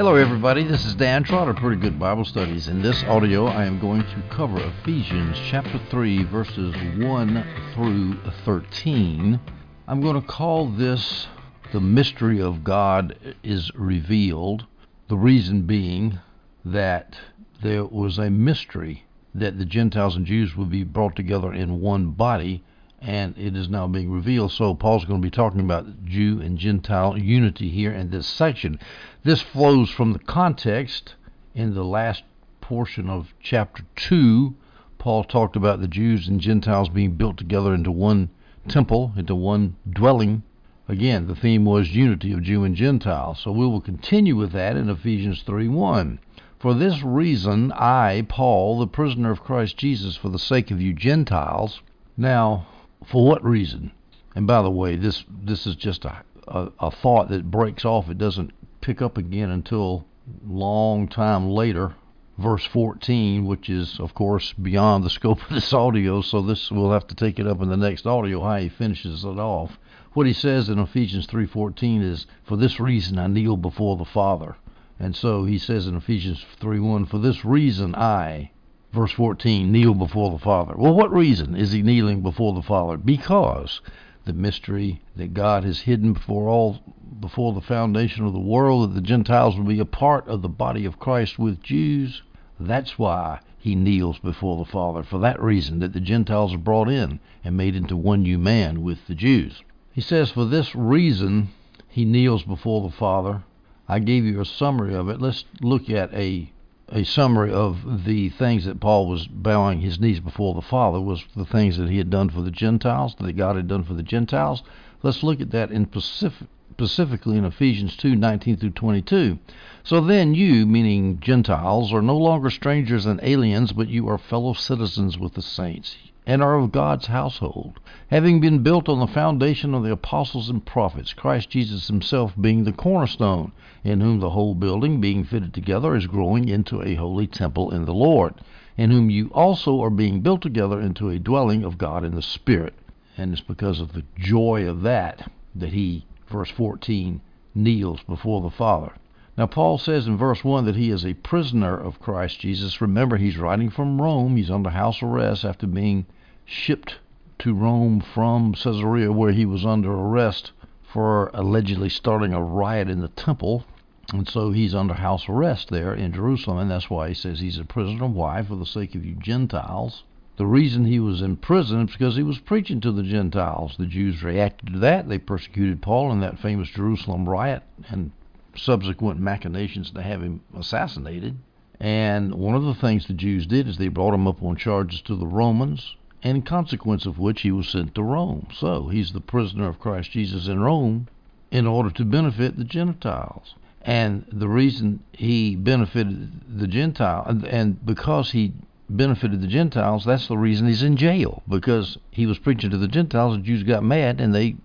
Hello, everybody. This is Dan Trotter, Pretty Good Bible Studies. In this audio, I am going to cover Ephesians chapter 3, verses 1 through 13. I'm going to call this The Mystery of God is Revealed. The reason being that there was a mystery that the Gentiles and Jews would be brought together in one body, and it is now being revealed. So Paul's going to be talking about Jew and Gentile unity here in this section. This flows from the context in the last portion of chapter 2. Paul talked about the Jews and Gentiles being built together into one temple, into one dwelling. Again, the theme was unity of Jew and Gentile. So we will continue with that in Ephesians 3 1. For this reason, I, Paul, the prisoner of Christ Jesus, for the sake of you Gentiles. Now, for what reason? And by the way, this this is just a, a, a thought that breaks off. It doesn't pick up again until long time later. Verse 14, which is, of course, beyond the scope of this audio, so this we'll have to take it up in the next audio how he finishes it off. What he says in Ephesians 3:14 is, "For this reason I kneel before the Father." And so he says in Ephesians 3:1, "For this reason I, verse 14, kneel before the Father." Well, what reason is he kneeling before the Father? Because the mystery that God has hidden before all before the foundation of the world that the Gentiles will be a part of the body of Christ with Jews. That's why he kneels before the Father for that reason that the Gentiles are brought in and made into one new man with the Jews. He says for this reason he kneels before the Father I gave you a summary of it. Let's look at a a summary of the things that Paul was bowing his knees before the Father was the things that he had done for the Gentiles, that God had done for the Gentiles. Let's look at that in specific, specifically in Ephesians 2:19 through 22. So then you, meaning Gentiles, are no longer strangers and aliens, but you are fellow citizens with the saints and are of God's household, having been built on the foundation of the apostles and prophets, Christ Jesus himself being the cornerstone, in whom the whole building, being fitted together, is growing into a holy temple in the Lord, in whom you also are being built together into a dwelling of God in the Spirit. And it's because of the joy of that that he, verse 14, kneels before the Father. Now, Paul says in verse 1 that he is a prisoner of Christ Jesus. Remember, he's writing from Rome. He's under house arrest after being shipped to Rome from Caesarea, where he was under arrest for allegedly starting a riot in the temple. And so he's under house arrest there in Jerusalem, and that's why he says he's a prisoner. Why? For the sake of you Gentiles. The reason he was in prison is because he was preaching to the Gentiles. The Jews reacted to that. They persecuted Paul in that famous Jerusalem riot and subsequent machinations to have him assassinated. And one of the things the Jews did is they brought him up on charges to the Romans in consequence of which he was sent to Rome. So he's the prisoner of Christ Jesus in Rome in order to benefit the Gentiles. And the reason he benefited the Gentile, and, and because he benefited the Gentiles, that's the reason he's in jail because he was preaching to the Gentiles. The Jews got mad and they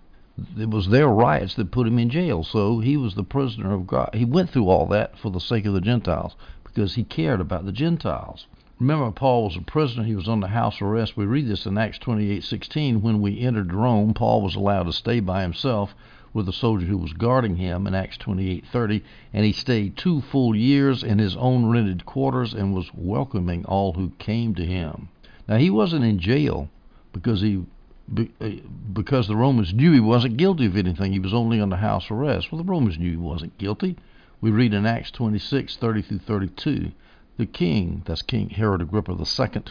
it was their riots that put him in jail. So he was the prisoner of God. He went through all that for the sake of the Gentiles because he cared about the Gentiles. Remember, Paul was a prisoner. He was under house arrest. We read this in Acts 28:16. When we entered Rome, Paul was allowed to stay by himself with a soldier who was guarding him in Acts 28:30, and he stayed two full years in his own rented quarters and was welcoming all who came to him. Now he wasn't in jail because he uh, because the Romans knew he wasn't guilty of anything. He was only under house arrest. Well, the Romans knew he wasn't guilty. We read in Acts 26:30 through 32 the king, that's King Herod Agrippa II,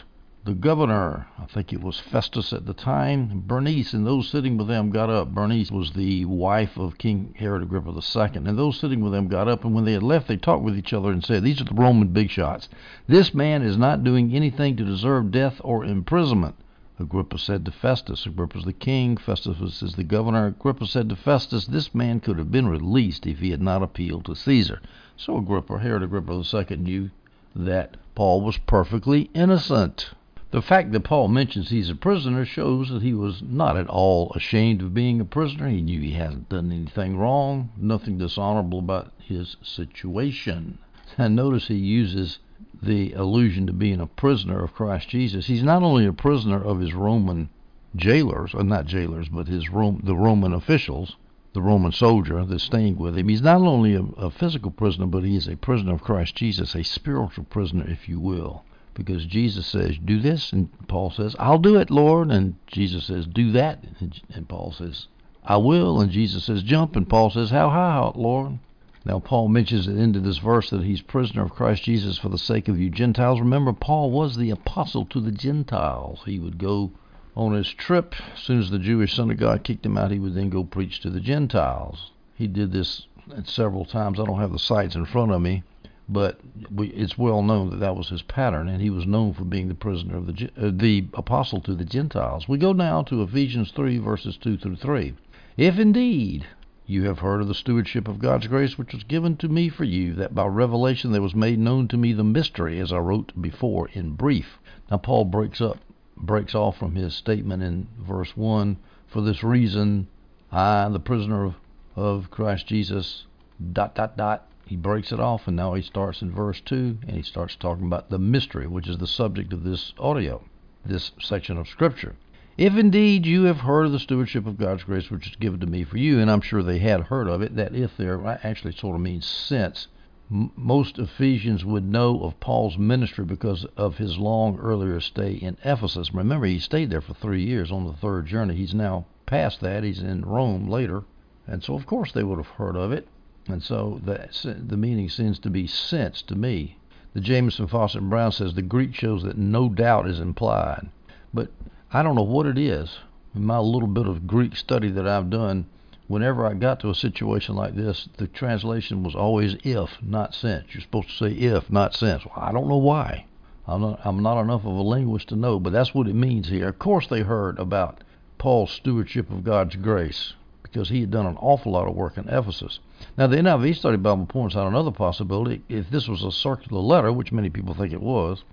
the governor, I think it was Festus at the time, Bernice, and those sitting with them got up. Bernice was the wife of King Herod Agrippa II, and those sitting with them got up, and when they had left, they talked with each other and said, These are the Roman big shots. This man is not doing anything to deserve death or imprisonment. Agrippa said to Festus, Agrippa's the king, Festus is the governor. Agrippa said to Festus, This man could have been released if he had not appealed to Caesar. So Agrippa, Herod Agrippa II, knew that Paul was perfectly innocent. The fact that Paul mentions he's a prisoner shows that he was not at all ashamed of being a prisoner. He knew he hadn't done anything wrong, nothing dishonorable about his situation. And notice he uses the allusion to being a prisoner of Christ Jesus. He's not only a prisoner of his Roman jailers, or not jailers, but his Rome, the Roman officials, the Roman soldier that's staying with him. He's not only a, a physical prisoner, but he is a prisoner of Christ Jesus, a spiritual prisoner, if you will. Because Jesus says, Do this, and Paul says, I'll do it, Lord. And Jesus says, Do that. And Paul says, I will. And Jesus says, Jump. And Paul says, How high, Lord? Now, Paul mentions at the end of this verse that he's prisoner of Christ Jesus for the sake of you Gentiles. Remember, Paul was the apostle to the Gentiles. He would go on his trip. As soon as the Jewish synagogue kicked him out, he would then go preach to the Gentiles. He did this several times. I don't have the sites in front of me, but it's well known that that was his pattern, and he was known for being the prisoner of the uh, the apostle to the Gentiles. We go now to Ephesians 3 verses 2 through 3. If indeed you have heard of the stewardship of God's grace which was given to me for you, that by revelation there was made known to me the mystery, as I wrote before in brief. Now Paul breaks up breaks off from his statement in verse one, for this reason I, the prisoner of, of Christ Jesus, dot dot dot he breaks it off and now he starts in verse 2 and he starts talking about the mystery which is the subject of this audio this section of scripture. If indeed you have heard of the stewardship of God's grace which is given to me for you, and I'm sure they had heard of it, that if there actually sort of means since, most Ephesians would know of Paul's ministry because of his long earlier stay in Ephesus. Remember, he stayed there for three years on the third journey. He's now past that, he's in Rome later, and so of course they would have heard of it. And so the, the meaning seems to be since to me. The Jamieson Fausset Brown says the Greek shows that no doubt is implied. But I don't know what it is. In my little bit of Greek study that I've done, whenever I got to a situation like this, the translation was always if, not since. You're supposed to say if, not since. Well, I don't know why. I'm not, I'm not enough of a linguist to know, but that's what it means here. Of course, they heard about Paul's stewardship of God's grace because he had done an awful lot of work in Ephesus. Now, the NIV Study Bible points out another possibility. If this was a circular letter, which many people think it was,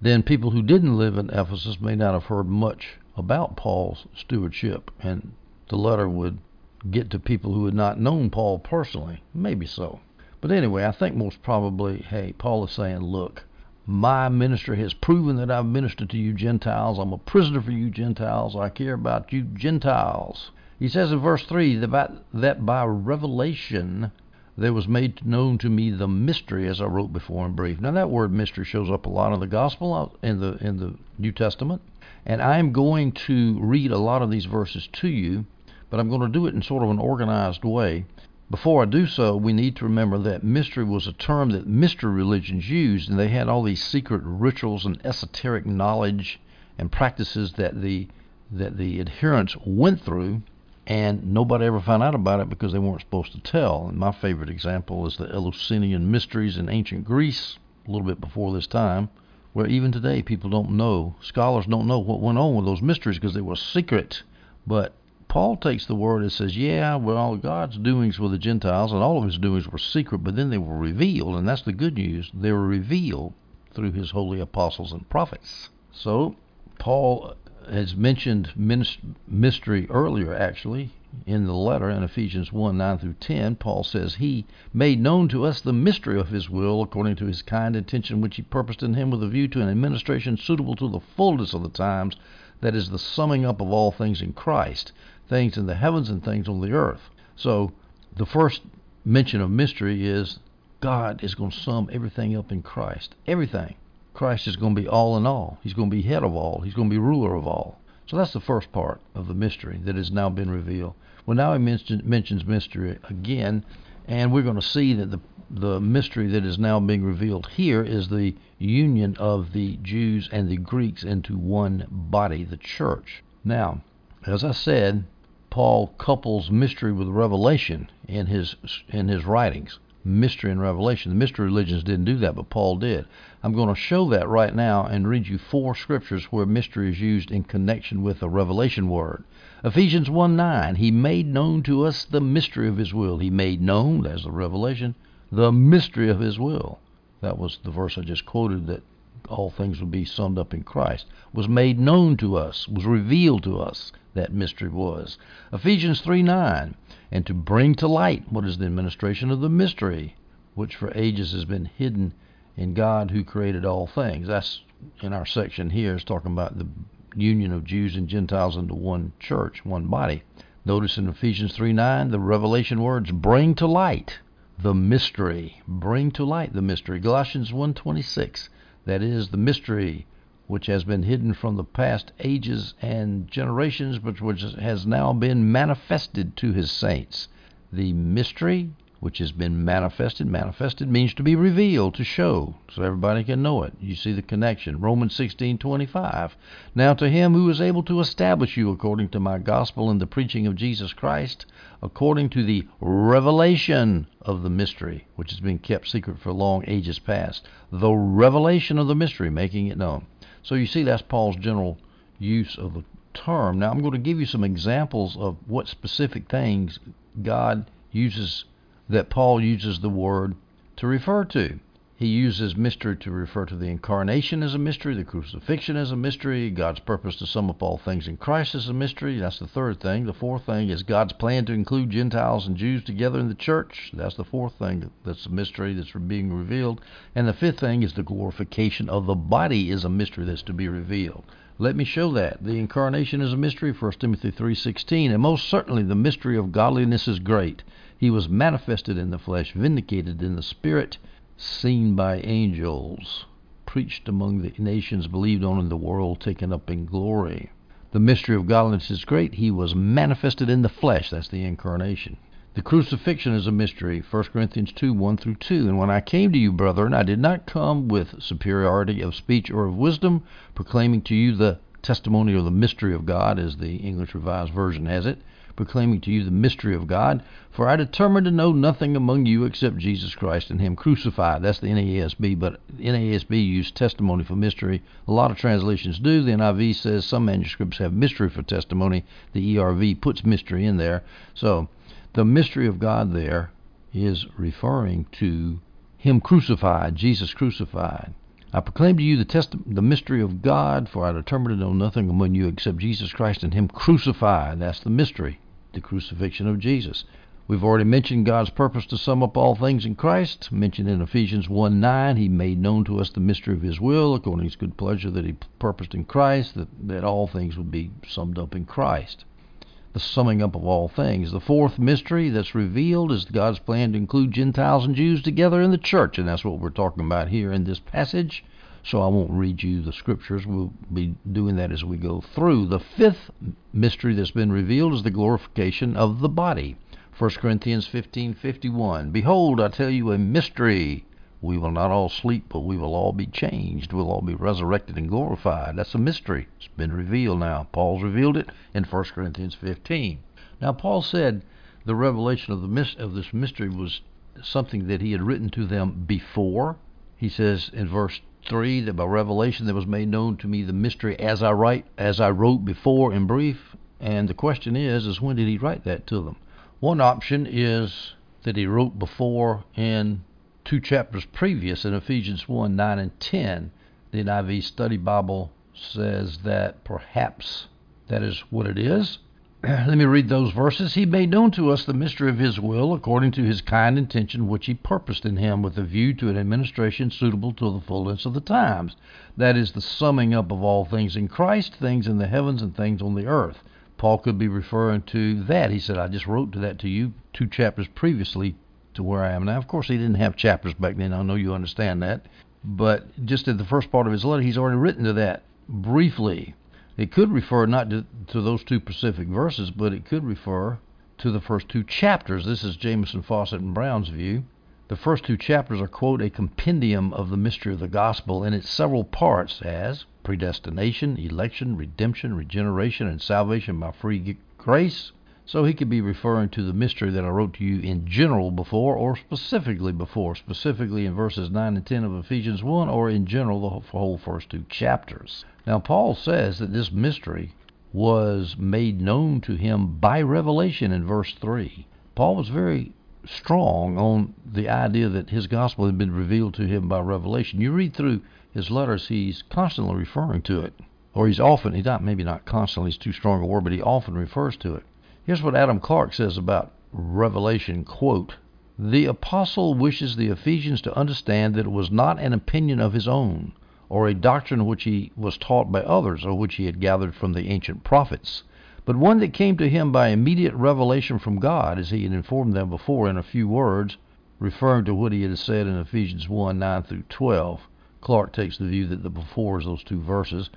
then people who didn't live in Ephesus may not have heard much about Paul's stewardship, and the letter would get to people who had not known Paul personally. Maybe so. But anyway, I think most probably, hey, Paul is saying, look, my ministry has proven that I've ministered to you Gentiles. I'm a prisoner for you Gentiles. I care about you Gentiles. He says in verse 3 that, that by revelation there was made known to me the mystery, as I wrote before in brief. Now that word mystery shows up a lot in the gospel uh, in the in the New Testament, and I'm going to read a lot of these verses to you, but I'm going to do it in sort of an organized way. Before I do so, we need to remember that mystery was a term that mystery religions used, and they had all these secret rituals and esoteric knowledge and practices that the that the adherents went through and nobody ever found out about it because they weren't supposed to tell. And my favorite example is the Eleusinian mysteries in ancient Greece, a little bit before this time, where even today people don't know, scholars don't know what went on with those mysteries because they were secret. But Paul takes the word and says, yeah, well, God's doings with the Gentiles, and all of his doings were secret, but then they were revealed, and that's the good news. They were revealed through his holy apostles and prophets. So, Paul has mentioned mystery earlier, actually, in the letter in Ephesians 1 9 through 10. Paul says, He made known to us the mystery of His will according to His kind intention, which He purposed in Him with a view to an administration suitable to the fullness of the times, that is, the summing up of all things in Christ, things in the heavens and things on the earth. So, the first mention of mystery is God is going to sum everything up in Christ. Everything. Christ is going to be all in all. He's going to be head of all. He's going to be ruler of all. So that's the first part of the mystery that has now been revealed. Well, now he mentions, mentions mystery again, and we're going to see that the the mystery that is now being revealed here is the union of the Jews and the Greeks into one body, the church. Now, as I said, Paul couples mystery with revelation in his in his writings mystery and revelation. The mystery religions didn't do that, but Paul did. I'm going to show that right now and read you four scriptures where mystery is used in connection with a revelation word. Ephesians 1 9, He made known to us the mystery of His will. He made known, as the revelation, the mystery of His will. That was the verse I just quoted that all things would be summed up in Christ. Was made known to us, was revealed to us, that mystery was. Ephesians 3 9, and to bring to light what is the administration of the mystery, which for ages has been hidden in God who created all things. That's in our section here is talking about the union of Jews and Gentiles into one church, one body. Notice in Ephesians 3 9, the revelation words bring to light the mystery. Bring to light the mystery. Galatians 1.26, that is the mystery which has been hidden from the past ages and generations, but which has now been manifested to his saints. The mystery which has been manifested. Manifested means to be revealed, to show, so everybody can know it. You see the connection. Romans 16:25. Now to him who is able to establish you according to my gospel and the preaching of Jesus Christ, according to the revelation of the mystery, which has been kept secret for long ages past, the revelation of the mystery, making it known. So you see that's Paul's general use of the term. Now I'm going to give you some examples of what specific things God uses that Paul uses the word to refer to. He uses mystery to refer to the incarnation as a mystery, the crucifixion as a mystery, God's purpose to sum up all things in Christ as a mystery. That's the third thing. The fourth thing is God's plan to include Gentiles and Jews together in the church. That's the fourth thing that's a mystery that's being revealed. And the fifth thing is the glorification of the body is a mystery that's to be revealed. Let me show that. The incarnation is a mystery, 1 Timothy 3:16, and most certainly the mystery of godliness is great. He was manifested in the flesh, vindicated in the spirit, seen by angels, preached among the nations, believed on in the world, taken up in glory. The mystery of godliness is great. He was manifested in the flesh. That's the incarnation. The crucifixion is a mystery. 1 Corinthians 2 1 through 2. And when I came to you, brethren, I did not come with superiority of speech or of wisdom, proclaiming to you the testimony or the mystery of God, as the English Revised Version has it proclaiming to you the mystery of God. For I determined to know nothing among you except Jesus Christ and Him crucified. That's the NASB, but NASB used testimony for mystery. A lot of translations do. The NIV says some manuscripts have mystery for testimony. The ERV puts mystery in there. So the mystery of God there is referring to Him crucified, Jesus crucified. I proclaim to you the, test- the mystery of God, for I determined to know nothing among you except Jesus Christ and Him crucified. That's the mystery, the crucifixion of Jesus. We've already mentioned God's purpose to sum up all things in Christ, mentioned in Ephesians 1 9. He made known to us the mystery of His will, according to His good pleasure that He purposed in Christ, that, that all things would be summed up in Christ the summing up of all things. The fourth mystery that's revealed is God's plan to include Gentiles and Jews together in the church, and that's what we're talking about here in this passage. So I won't read you the scriptures. We'll be doing that as we go through. The fifth mystery that's been revealed is the glorification of the body. 1 Corinthians 15:51 Behold, I tell you a mystery. We will not all sleep, but we will all be changed. We'll all be resurrected and glorified. That's a mystery. It's been revealed now. Paul's revealed it in 1 Corinthians 15. Now, Paul said the revelation of, the, of this mystery was something that he had written to them before. He says in verse 3 that by revelation there was made known to me the mystery as I write as I wrote before in brief. And the question is is when did he write that to them? One option is that he wrote before in two chapters previous in Ephesians 1 9 and 10, the NIV Study Bible says that perhaps that is what it is. Let me read those verses. He made known to us the mystery of His will, according to His kind intention, which He purposed in Him, with a view to an administration suitable to the fullness of the times. That is the summing up of all things in Christ, things in the heavens and things on the earth. Paul could be referring to that. He said, I just wrote to that to you two chapters previously to where I am now. Of course, he didn't have chapters back then. I know you understand that. But just in the first part of his letter, he's already written to that briefly. It could refer not to, to those two specific verses, but it could refer to the first two chapters. This is Jamieson, Fausset, and Brown's view. The first two chapters are, quote, a compendium of the mystery of the gospel in its several parts as predestination, election, redemption, regeneration, and salvation by free grace, so he could be referring to the mystery that I wrote to you in general before or specifically before, specifically in verses 9 and 10 of Ephesians 1 or in general the whole first two chapters. Now, Paul says that this mystery was made known to him by revelation in verse 3. Paul was very strong on the idea that his gospel had been revealed to him by revelation. You read through his letters, he's constantly referring to it. Or he's often, he's not, maybe not constantly, it's too strong a word, but he often refers to it. Here's what Adam Clarke says about Revelation, quote, The apostle wishes the Ephesians to understand that it was not an opinion of his own, or a doctrine which he was taught by others, or which he had gathered from the ancient prophets, but one that came to him by immediate revelation from God, as he had informed them before in a few words, referring to what he had said in Ephesians 1 9 through 12. Clarke takes the view that the before is those two verses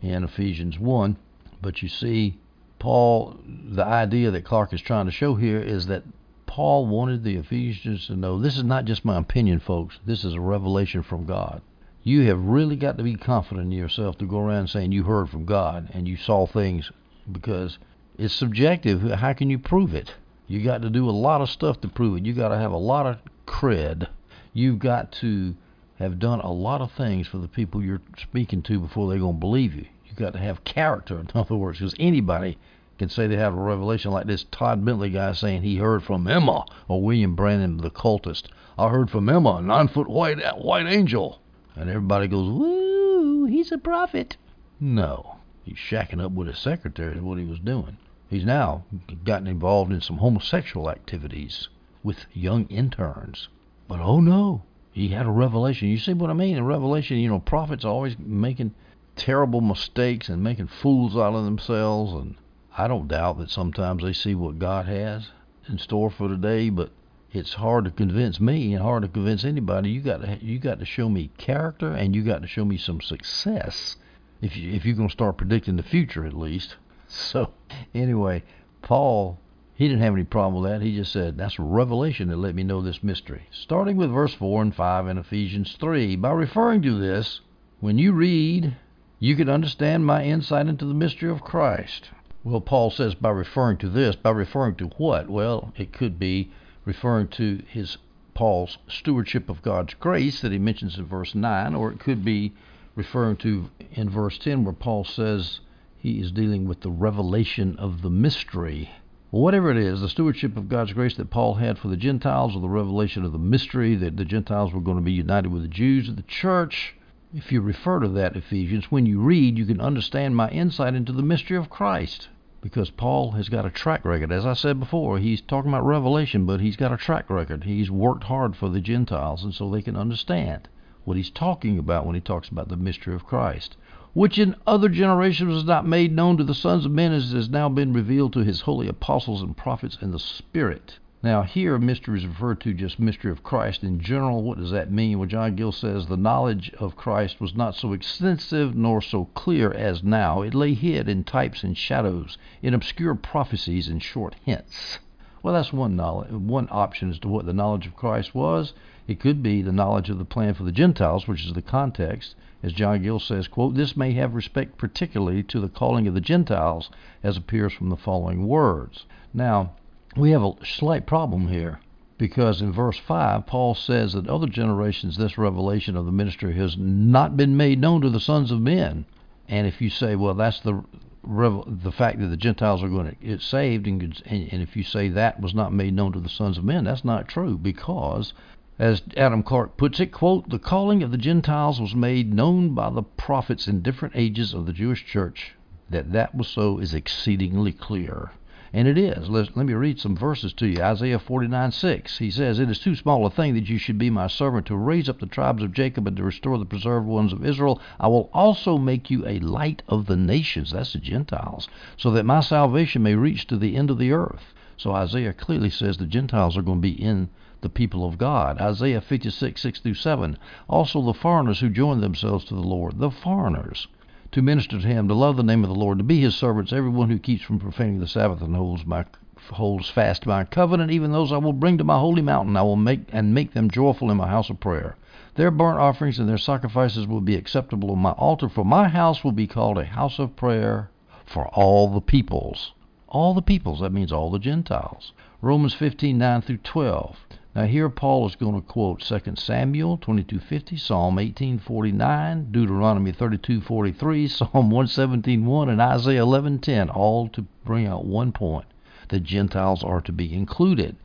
in Ephesians 1. But you see, Paul, the idea that Clarke is trying to show here is that Paul wanted the Ephesians to know this is not just my opinion, folks. This is a revelation from God. You have really got to be confident in yourself to go around saying you heard from God and you saw things because it's subjective. How can you prove it? You got to do a lot of stuff to prove it. You got to have a lot of cred. You've got to have done a lot of things for the people you're speaking to before they're going to believe you. You've got to have character, in other words, because anybody can say they have a revelation like this Todd Bentley guy saying he heard from Emma or William Branham the cultist. I heard from Emma, a nine foot white white angel. And everybody goes, Woo, he's a prophet. No. He's shacking up with his secretary is what he was doing. He's now gotten involved in some homosexual activities with young interns. But oh no, he had a revelation. You see what I mean? A revelation, you know, prophets are always making terrible mistakes and making fools out of themselves. And I don't doubt that sometimes they see what God has in store for today, but it's hard to convince me and hard to convince anybody. You got to you got to show me character and you got to show me some success if you if you're going to start predicting the future at least. So anyway, Paul he didn't have any problem with that. He just said, That's revelation that let me know this mystery. Starting with verse 4 and 5 in Ephesians 3. By referring to this, when you read, you can understand my insight into the mystery of Christ. Well, Paul says by referring to this, by referring to what? Well, it could be referring to his Paul's stewardship of God's grace that he mentions in verse 9, or it could be referring to in verse 10 where Paul says he is dealing with the revelation of the mystery. Whatever it is, the stewardship of God's grace that Paul had for the Gentiles, or the revelation of the mystery that the Gentiles were going to be united with the Jews of the church, if you refer to that, Ephesians, when you read, you can understand my insight into the mystery of Christ. Because Paul has got a track record. As I said before, he's talking about revelation, but he's got a track record. He's worked hard for the Gentiles, and so they can understand what he's talking about when he talks about the mystery of Christ, which in other generations was not made known to the sons of men as it has now been revealed to his holy apostles and prophets in the Spirit. Now, here, mystery is referred to just mystery of Christ in general. What does that mean? Well, John Gill says the knowledge of Christ was not so extensive nor so clear as now. It lay hid in types and shadows, in obscure prophecies and short hints. Well, that's one knowledge, one option as to what the knowledge of Christ was. It could be the knowledge of the plan for the Gentiles, which is the context. As John Gill says, quote, this may have respect particularly to the calling of the Gentiles, as appears from the following words. Now, we have a slight problem here because in verse 5, Paul says that other generations this revelation of the ministry has not been made known to the sons of men. And if you say, well, that's the the fact that the Gentiles are going to get saved, and, and if you say that was not made known to the sons of men, that's not true because as Adam Clarke puts it, quote, the calling of the Gentiles was made known by the prophets in different ages of the Jewish church. That that was so is exceedingly clear. And it is. Let, let me read some verses to you. Isaiah 49 6. He says, It is too small a thing that you should be my servant to raise up the tribes of Jacob and to restore the preserved ones of Israel. I will also make you a light of the nations. That's the Gentiles. So that my salvation may reach to the end of the earth. So Isaiah clearly says the Gentiles are going to be in the people of God. Isaiah 56, 6 through 7. Also the foreigners who join themselves to the Lord. The foreigners. To minister to him, to love the name of the Lord, to be his servants, everyone who keeps from profaning the Sabbath and holds my holds fast my covenant, even those I will bring to my holy mountain, I will make and make them joyful in my house of prayer. Their burnt offerings and their sacrifices will be acceptable on my altar, for my house will be called a house of prayer for all the peoples. All the peoples, that means all the Gentiles. Romans 15, 9 through 12. Now here Paul is going to quote 2 Samuel 22:50, Psalm 18:49, Deuteronomy 32:43, Psalm 117:1, and Isaiah 11:10, all to bring out one point: the Gentiles are to be included.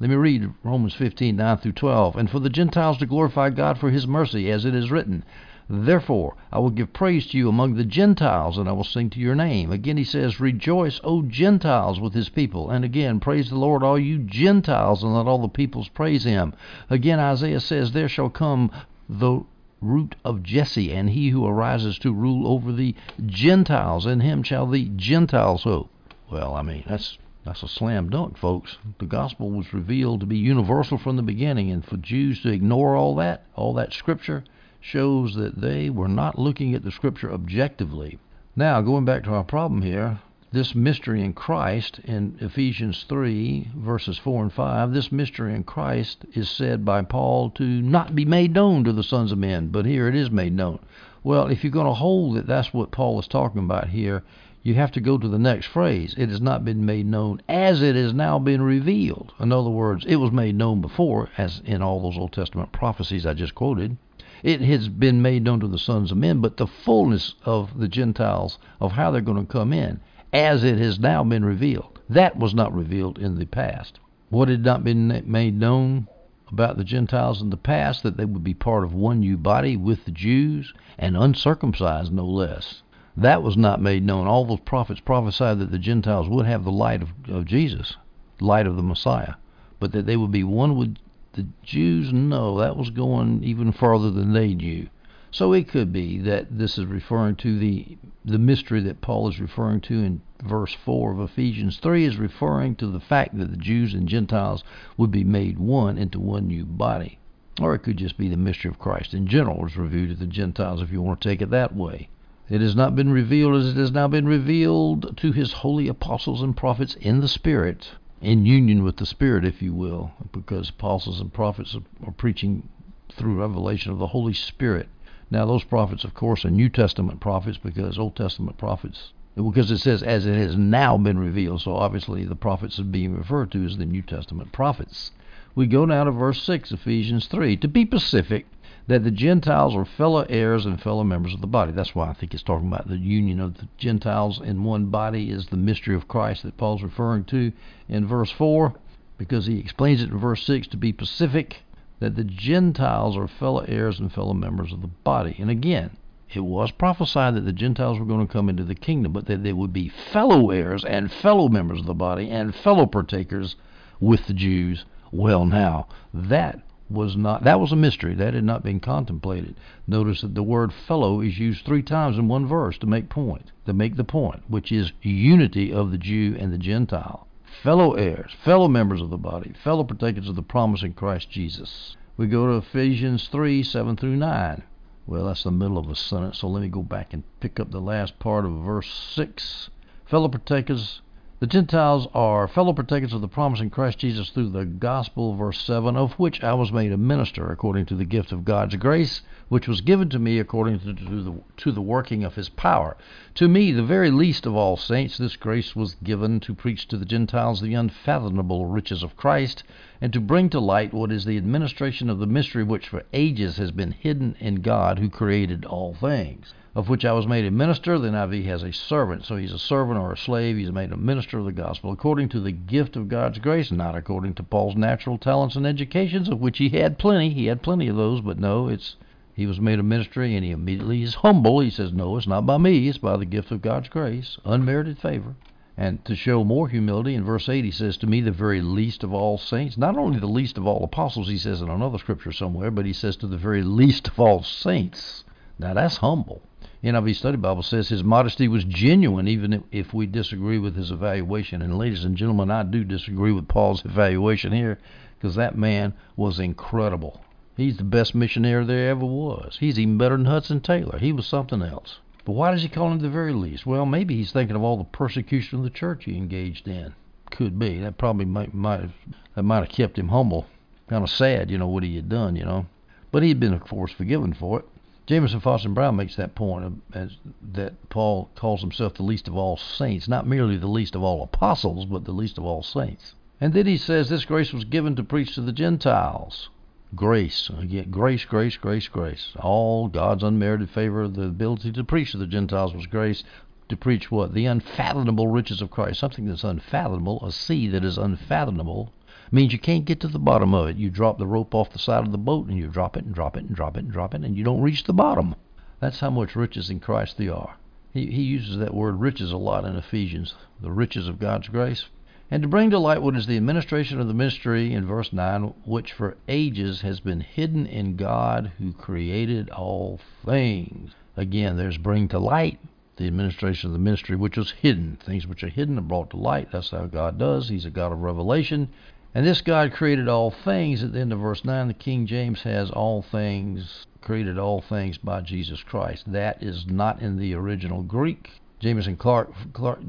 Let me read Romans 15:9 through 12. And for the Gentiles to glorify God for His mercy, as it is written, Therefore I will give praise to you among the Gentiles, and I will sing to your name. Again he says, Rejoice, O Gentiles, with his people. And again, praise the Lord, all you Gentiles, and let all the peoples praise him. Again Isaiah says, There shall come the root of Jesse, and he who arises to rule over the Gentiles. In him shall the Gentiles hope. Well, I mean, that's that's a slam dunk, folks. The gospel was revealed to be universal from the beginning, and for Jews to ignore all that, all that scripture, shows that they were not looking at the scripture objectively. Now, going back to our problem here, this mystery in Christ in Ephesians 3, verses 4 and 5, this mystery in Christ is said by Paul to not be made known to the sons of men, but here it is made known. Well, if you're going to hold that that's what Paul is talking about here, you have to go to the next phrase. It has not been made known as it has now been revealed. In other words, it was made known before, as in all those Old Testament prophecies I just quoted. It has been made known to the sons of men, but the fullness of the Gentiles, of how they're going to come in, as it has now been revealed. That was not revealed in the past. What had not been made known about the Gentiles in the past, that they would be part of one new body with the Jews, and uncircumcised no less. That was not made known. All those prophets prophesied that the Gentiles would have the light of, of Jesus, light of the Messiah, but that they would be one with the Jews. No, that was going even farther than they knew. So it could be that this is referring to the the mystery that Paul is referring to in verse 4 of Ephesians 3 is referring to the fact that the Jews and Gentiles would be made one into one new body. Or it could just be the mystery of Christ in general is revealed to the Gentiles if you want to take it that way. It has not been revealed as it has now been revealed to his holy apostles and prophets in the Spirit, in union with the Spirit, if you will, because apostles and prophets are preaching through revelation of the Holy Spirit. Now, those prophets, of course, are New Testament prophets because Old Testament prophets, because it says as it has now been revealed. So obviously, the prophets are being referred to as the New Testament prophets. We go now to verse 6, Ephesians 3. To be specific, that the Gentiles are fellow heirs and fellow members of the body. That's why I think it's talking about the union of the Gentiles in one body is the mystery of Christ that Paul's referring to in verse 4, because he explains it in verse 6 to be specific that the Gentiles are fellow heirs and fellow members of the body. And again, it was prophesied that the Gentiles were going to come into the kingdom, but that they would be fellow heirs and fellow members of the body and fellow partakers with the Jews. Well, now, that was not that was a mystery that had not been contemplated notice that the word fellow is used three times in one verse to make point to make the point which is unity of the jew and the gentile fellow heirs, fellow members of the body, fellow partakers of the promise in Christ Jesus. We go to Ephesians 3 7 through 9. Well, that's the middle of a sentence, so let me go back and pick up the last part of verse 6. Fellow partakers the Gentiles are fellow partakers of the promise in Christ Jesus through the gospel, verse 7, of which I was made a minister according to the gift of God's grace, which was given to me according to, the, to the working of his power. To me, the very least of all saints, this grace was given to preach to the Gentiles the unfathomable riches of Christ, and to bring to light what is the administration of the mystery which for ages has been hidden in God who created all things of which I was made a minister. The NIV has a servant, so he's a servant or a slave. He's made a minister of the gospel according to the gift of God's grace, not according to Paul's natural talents and educations, of which he had plenty. He had plenty of those, but no, it's he was made a ministry, and he immediately is humble. He says, "No, it's not by me; it's by the gift of God's grace, unmerited favor." And to show more humility, in verse 8, he says, To me, the very least of all saints, not only the least of all apostles, he says in another scripture somewhere, but he says, To the very least of all saints. Now, that's humble. NIV Study Bible says his modesty was genuine, even if we disagree with his evaluation. And ladies and gentlemen, I do disagree with Paul's evaluation here because that man was incredible. He's the best missionary there ever was. He's even better than Hudson Taylor. He was something else. But why does he call him the very least? Well, maybe he's thinking of all the persecution of the church he engaged in. Could be. That probably might might have that might have kept him humble. Kind of sad, you know, what he had done, you know. But he'd been, of course, forgiven for it. Jamieson Fausset Brown makes that point as, that Paul calls himself the least of all saints, not merely the least of all apostles, but the least of all saints. And then he says this grace was given to preach to the Gentiles. Grace, again, grace, grace, grace, grace. All God's unmerited favor, the ability to preach to the Gentiles was grace. To preach what? The unfathomable riches of Christ. Something that's unfathomable, a sea that is unfathomable, means you can't get to the bottom of it. You drop the rope off the side of the boat and you drop it and drop it and drop it and drop it and you don't reach the bottom. That's how much riches in Christ they are. He, he uses that word riches a lot in Ephesians, the riches of God's grace. And to bring to light what is the administration of the mystery in verse 9, which for ages has been hidden in God who created all things. Again, there's bring to light the administration of the ministry which was hidden. Things which are hidden are brought to light. That's how God does. He's a God of revelation. And this God created all things. At the end of verse 9, the King James has all things, created all things by Jesus Christ. That is not in the original Greek. Jamieson Clarke, Clarke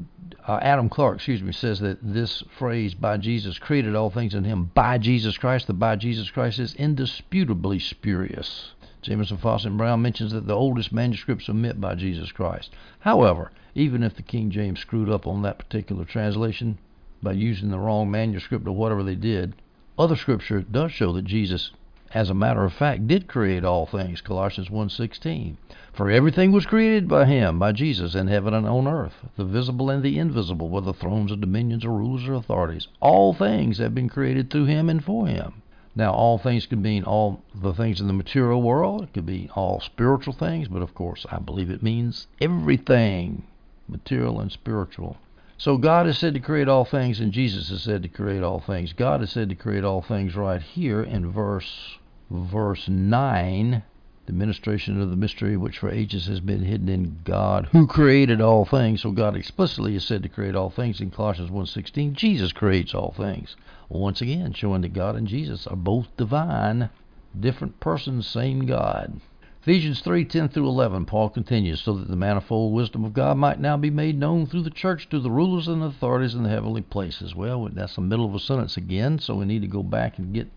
uh, Adam Clarke, excuse me, says that this phrase "by Jesus created all things in Him" by Jesus Christ, the by Jesus Christ is indisputably spurious. Jamieson, Fausset, and Brown mentions that the oldest manuscripts omit by Jesus Christ. However, even if the King James screwed up on that particular translation by using the wrong manuscript or whatever they did, other scripture does show that Jesus as a matter of fact, did create all things. Colossians 1:16. For everything was created by him, by Jesus, in heaven and on earth, the visible and the invisible, whether thrones or dominions or rulers or authorities. All things have been created through him and for him. Now, all things could mean all the things in the material world. It could be all spiritual things, but of course, I believe it means everything, material and spiritual. So God is said to create all things, and Jesus is said to create all things. God is said to create all things right here in verse verse 9, the ministration of the mystery which for ages has been hidden in God, who created all things. So God explicitly is said to create all things in Colossians 1:16. Jesus creates all things. Once again, showing that God and Jesus are both divine, different persons, same God. Ephesians 3:10 through 11, Paul continues, so that the manifold wisdom of God might now be made known through the church to the rulers and authorities in the heavenly places. Well, that's the middle of a sentence again, so we need to go back and get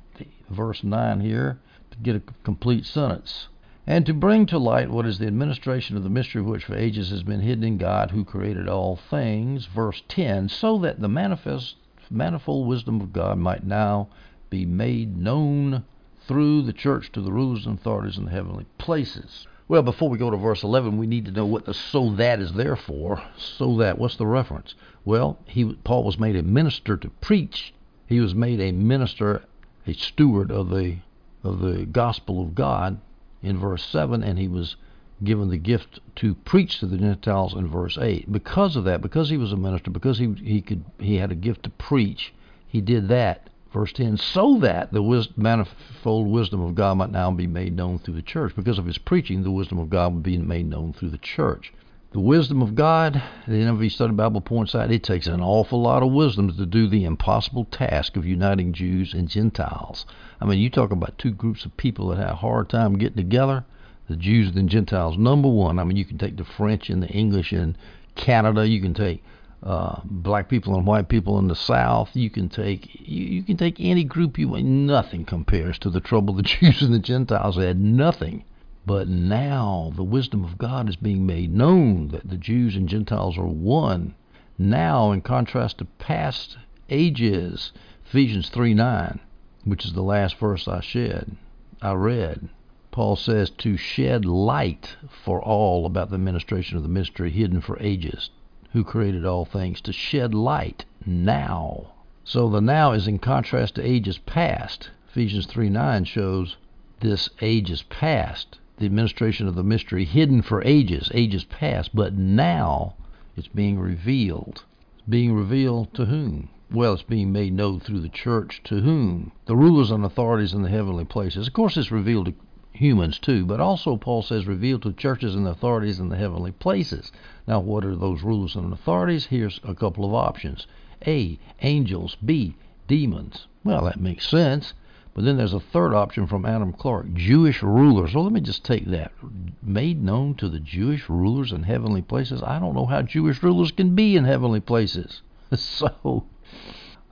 verse 9 here to get a complete sentence. And to bring to light what is the administration of the mystery which for ages has been hidden in God who created all things, verse 10, so that the manifest manifold wisdom of God might now be made known through the church to the rulers and authorities in the heavenly places. Well, before we go to verse 11, we need to know what the so that is there for. So that, what's the reference? Well, he Paul was made a minister to preach. He was made a minister a steward of the of the gospel of God in verse 7 and he was given the gift to preach to the Gentiles in verse 8 because of that because he was a minister because he he could he had a gift to preach he did that verse 10 so that the wis- manifold wisdom of God might now be made known through the church because of his preaching the wisdom of God would be made known through the church the wisdom of God, the NIV Study Bible points out, it takes an awful lot of wisdom to do the impossible task of uniting Jews and Gentiles. I mean, you talk about two groups of people that had a hard time getting together, the Jews and the Gentiles. Number one, I mean, you can take the French and the English in Canada. You can take uh, black people and white people in the South. You can take you, you can take any group you want. Nothing compares to the trouble the Jews and the Gentiles had. Nothing. But now the wisdom of God is being made known that the Jews and Gentiles are one. Now, in contrast to past ages, Ephesians 3 9, which is the last verse I shed, I read. Paul says to shed light for all about the administration of the mystery hidden for ages, who created all things, to shed light now. So the now is in contrast to ages past. Ephesians 3 9 shows this age is past the administration of the mystery hidden for ages, ages past, but now it's being revealed. It's being revealed to whom? Well, it's being made known through the church to whom? The rulers and authorities in the heavenly places. Of course, it's revealed to humans too, but also Paul says revealed to churches and authorities in the heavenly places. Now, what are those rulers and authorities? Here's a couple of options A. Angels. B. Demons. Well, that makes sense. But then there's a third option from Adam Clarke Jewish rulers. Well, let me just take that. Made known to the Jewish rulers in heavenly places. I don't know how Jewish rulers can be in heavenly places. So,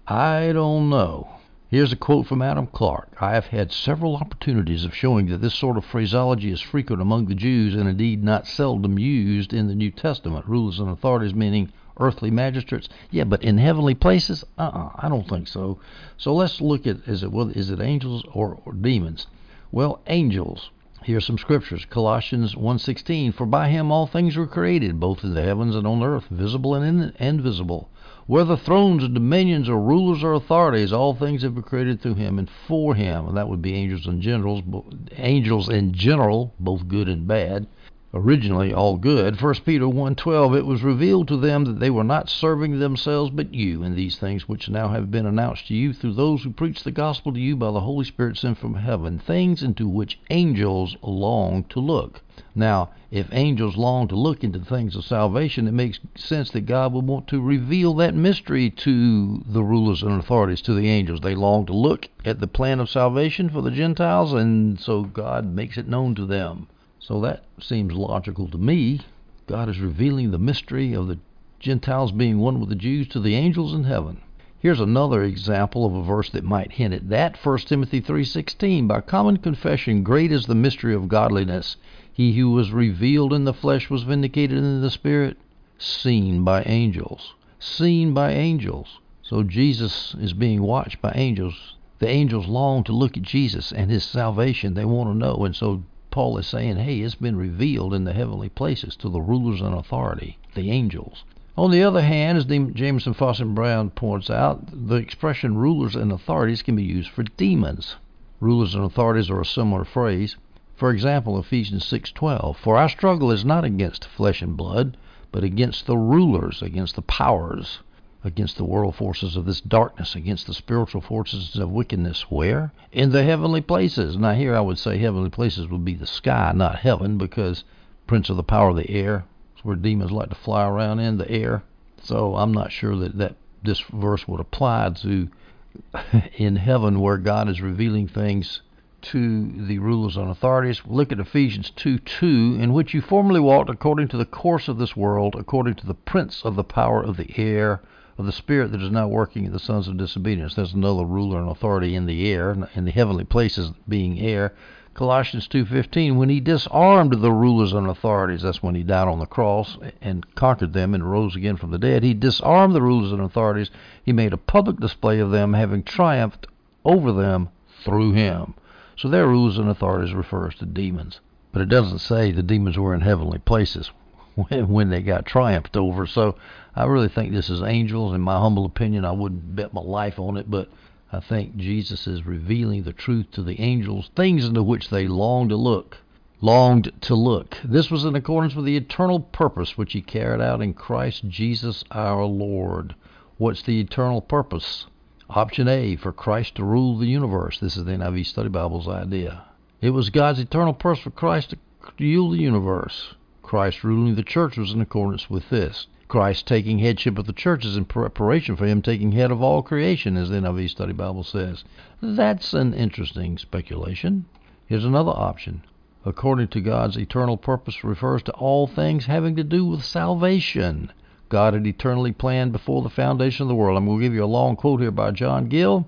I don't know. Here's a quote from Adam Clarke I have had several opportunities of showing that this sort of phraseology is frequent among the Jews and indeed not seldom used in the New Testament. Rulers and authorities meaning earthly magistrates? Yeah, but in heavenly places? Uh-uh, I don't think so. So let's look at is it well, is it angels or, or demons? Well, angels. Here's some scriptures. Colossians 1:16 For by him all things were created, both in the heavens and on earth, visible and invisible. Whether thrones or dominions or rulers or authorities, all things have been created through him and for him. And that would be angels and generals, angels in general, both good and bad originally all good. 1 Peter 1:12 It was revealed to them that they were not serving themselves but you in these things which now have been announced to you through those who preach the gospel to you by the Holy Spirit sent from heaven, things into which angels long to look. Now, if angels long to look into things of salvation, it makes sense that God would want to reveal that mystery to the rulers and authorities, to the angels. They long to look at the plan of salvation for the Gentiles, and so God makes it known to them. So that seems logical to me. God is revealing the mystery of the Gentiles being one with the Jews to the angels in heaven. Here's another example of a verse that might hint at that. 1 Timothy 3:16 By common confession great is the mystery of godliness. He who was revealed in the flesh was vindicated in the spirit, seen by angels. Seen by angels. So Jesus is being watched by angels. The angels long to look at Jesus and his salvation. They want to know. And so Paul is saying, hey, it's been revealed in the heavenly places to the rulers and authority, the angels. On the other hand, as Jamieson Fausset Brown points out, the expression rulers and authorities can be used for demons. Rulers and authorities are a similar phrase. For example, Ephesians 6:12, "For our struggle is not against flesh and blood, but against the rulers, against the powers, against the world forces of this darkness, against the spiritual forces of wickedness where? In the heavenly places." Now here I would say heavenly places would be the sky, not heaven, because prince of the power of the air is where demons like to fly around in the air. So I'm not sure that, that this verse would apply to in heaven where God is revealing things to the rulers and authorities. Look at Ephesians 2 2, in which you formerly walked according to the course of this world, according to the prince of the power of the air, of the spirit that is now working in the sons of disobedience. There's another ruler and authority in the air, in the heavenly places being air. Colossians 2:15 when he disarmed the rulers and authorities that's when he died on the cross and conquered them and rose again from the dead he disarmed the rulers and authorities he made a public display of them having triumphed over them through him so their rulers and authorities refers to demons. But it doesn't say the demons were in heavenly places when, they got triumphed over. So I really think this is angels. In my humble opinion, I wouldn't bet my life on it, but I think Jesus is revealing the truth to the angels, things into which they longed to look. Longed to look. This was in accordance with the eternal purpose which he carried out in Christ Jesus our Lord. What's the eternal purpose? Option A, for Christ to rule the universe. This is the NIV Study Bible's idea. It was God's eternal purpose for Christ to rule the universe. Christ ruling the church was in accordance with this. Christ taking headship of the church is in preparation for him taking head of all creation, as the NIV Study Bible says. That's an interesting speculation. Here's another option. According to God's eternal purpose refers to all things having to do with salvation. God had eternally planned before the foundation of the world. I'm going to give you a long quote here by John Gill.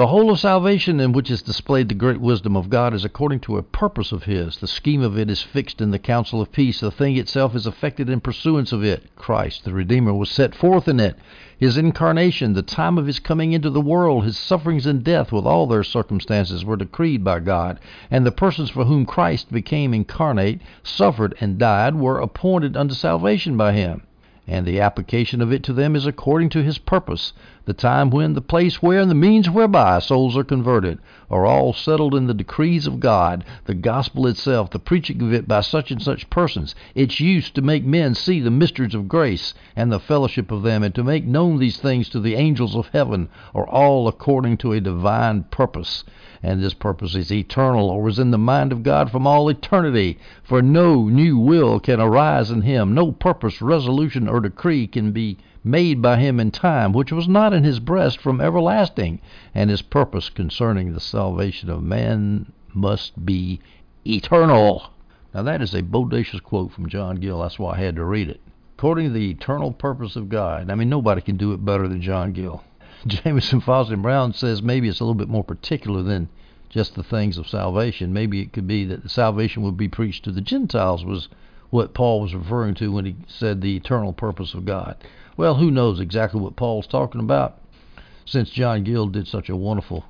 The whole of salvation in which is displayed the great wisdom of God is according to a purpose of His. The scheme of it is fixed in the counsel of peace. The thing itself is effected in pursuance of it. Christ, the Redeemer, was set forth in it. His incarnation, the time of His coming into the world, His sufferings and death with all their circumstances were decreed by God. And the persons for whom Christ became incarnate, suffered, and died were appointed unto salvation by Him and the application of it to them is according to his purpose. The time when, the place where, and the means whereby souls are converted are all settled in the decrees of God. The gospel itself, the preaching of it by such and such persons, its use to make men see the mysteries of grace and the fellowship of them, and to make known these things to the angels of heaven, are all according to a divine purpose and this purpose is eternal or is in the mind of God from all eternity. For no new will can arise in him, no purpose, resolution, or decree can be made by him in time, which was not in his breast from everlasting, and his purpose concerning the salvation of man must be eternal. Now that is a bodacious quote from John Gill. That's why I had to read it. According to the eternal purpose of God. I mean, nobody can do it better than John Gill. Jamieson Fausset Brown says maybe it's a little bit more particular than just the things of salvation. Maybe it could be that the salvation would be preached to the Gentiles was what Paul was referring to when he said the eternal purpose of God. Well, who knows exactly what Paul's talking about? Since John Gill did such a wonderful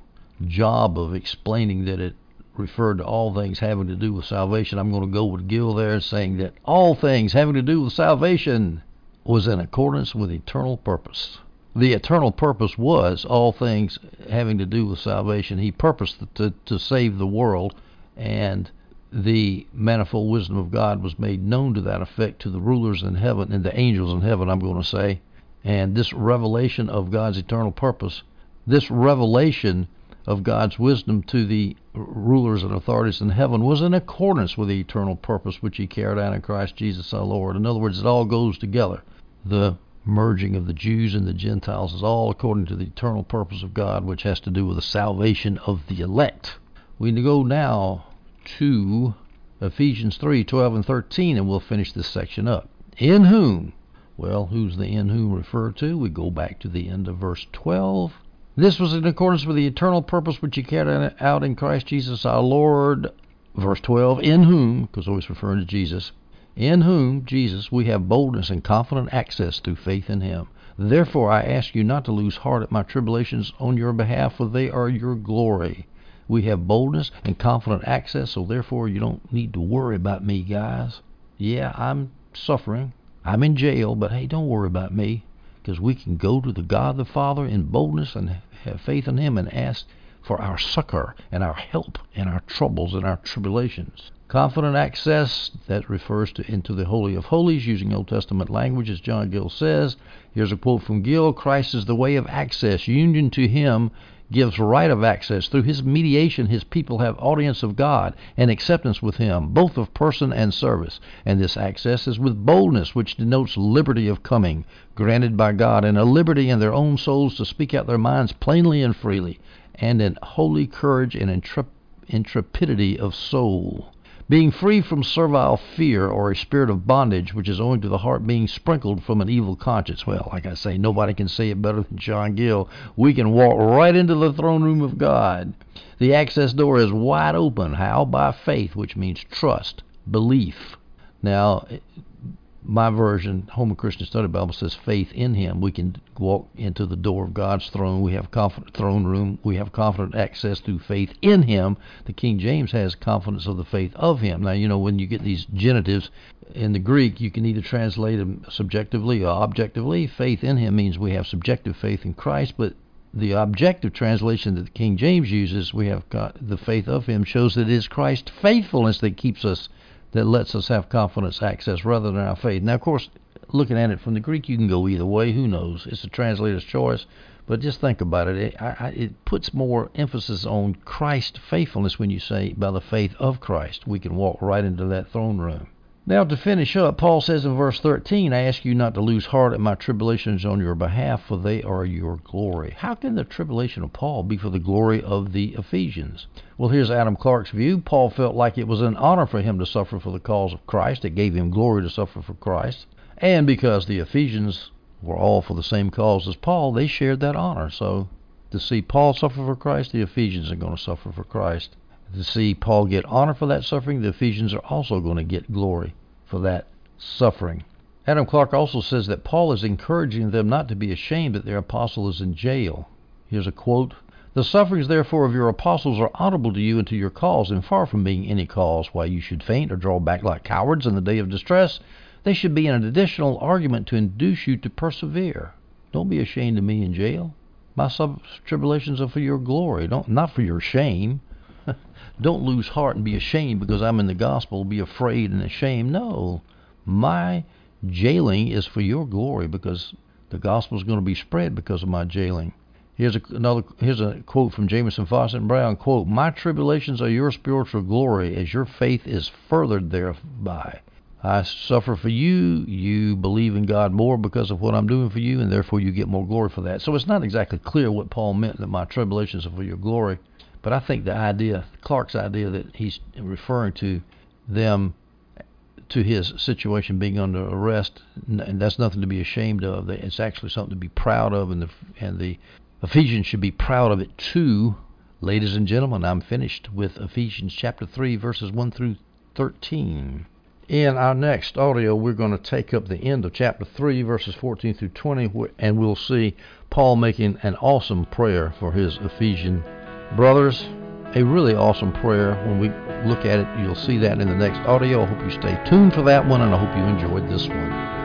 job of explaining that it referred to all things having to do with salvation, I'm going to go with Gill there saying that all things having to do with salvation was in accordance with eternal purpose the eternal purpose was all things having to do with salvation. He purposed to, to save the world, and the manifold wisdom of God was made known to that effect to the rulers in heaven and the angels in heaven, I'm going to say. And this revelation of God's eternal purpose, this revelation of God's wisdom to the rulers and authorities in heaven was in accordance with the eternal purpose which he carried out in Christ Jesus our Lord. In other words, it all goes together. The merging of the Jews and the Gentiles is all according to the eternal purpose of God, which has to do with the salvation of the elect. We go now to Ephesians 3 12 and 13, and we'll finish this section up. In whom? Well, who's the in whom referred to? We go back to the end of verse 12. This was in accordance with the eternal purpose which he carried out in Christ Jesus our Lord. Verse 12, in whom, because always referring to Jesus, in whom, Jesus, we have boldness and confident access through faith in him. Therefore I ask you not to lose heart at my tribulations on your behalf, for they are your glory. We have boldness and confident access, so therefore you don't need to worry about me, guys. Yeah, I'm suffering. I'm in jail, but hey, don't worry about me, because we can go to the God the Father in boldness and have faith in Him and ask for our succor and our help in our troubles and our tribulations. Confident access, that refers to into the Holy of Holies using Old Testament language, as John Gill says. Here's a quote from Gill Christ is the way of access. Union to Him gives right of access. Through his mediation, his people have audience of God and acceptance with him, both of person and service. And this access is with boldness, which denotes liberty of coming, granted by God, and a liberty in their own souls to speak out their minds plainly and freely, and in holy courage and intrepidity of soul being free from servile fear or a spirit of bondage, which is owing to the heart being sprinkled from an evil conscience. Well, like I say, nobody can say it better than John Gill. We can walk right into the throne room of God. The access door is wide open. How? By faith, which means trust, belief. Now, my version, Home Christian Study Bible says faith in Him. We can walk into the door of God's throne. We have confident throne room. We have confident access through faith in Him. The King James has confidence of the faith of Him. Now you know when you get these genitives in the Greek, you can either translate them subjectively or objectively. Faith in Him means we have subjective faith in Christ, but the objective translation that the King James uses, we have got the faith of Him, shows that it is Christ's faithfulness that keeps us that lets us have confidence access rather than our faith. Now, of course, looking at it from the Greek, you can go either way. Who knows? It's a translator's choice. But just think about it. It, I, it puts more emphasis on Christ's faithfulness when you say, by the faith of Christ, we can walk right into that throne room. Now, to finish up, Paul says in verse 13, I ask you not to lose heart at my tribulations on your behalf, for they are your glory. How can the tribulation of Paul be for the glory of the Ephesians? Well, here's Adam Clarke's view. Paul felt like it was an honor for him to suffer for the cause of Christ. It gave him glory to suffer for Christ. And because the Ephesians were all for the same cause as Paul, they shared that honor. So, to see Paul suffer for Christ, the Ephesians are going to suffer for Christ to see Paul get honor for that suffering, the Ephesians are also going to get glory for that suffering. Adam Clarke also says that Paul is encouraging them not to be ashamed that their apostle is in jail. Here's a quote The sufferings, therefore, of your apostles are honorable to you and to your cause, and far from being any cause why you should faint or draw back like cowards in the day of distress. They should be an additional argument to induce you to persevere. Don't be ashamed of me in jail. My tribulations are for your glory, don't, not for your shame. Don't lose heart and be ashamed because I'm in the gospel, be afraid and ashamed. No. My jailing is for your glory because the gospel is going to be spread because of my jailing. Here's a, another. Here's a quote from Jamieson and Brown. Quote: My tribulations are your spiritual glory, as your faith is furthered thereby. I suffer for you. You believe in God more because of what I'm doing for you, and therefore you get more glory for that. So it's not exactly clear what Paul meant that my tribulations are for your glory. But I think the idea, Clarke's idea, that he's referring to them to his situation being under arrest, and that's nothing to be ashamed of. It's actually something to be proud of, and the and the Ephesians should be proud of it too. Ladies and gentlemen, I'm finished with Ephesians chapter 3, verses 1 through 13. In our next audio, we're going to take up the end of chapter 3, verses 14 through 20, and we'll see Paul making an awesome prayer for his Ephesian Brothers, a really awesome prayer. When we look at it, you'll see that in the next audio. I hope you stay tuned for that one, and I hope you enjoyed this one.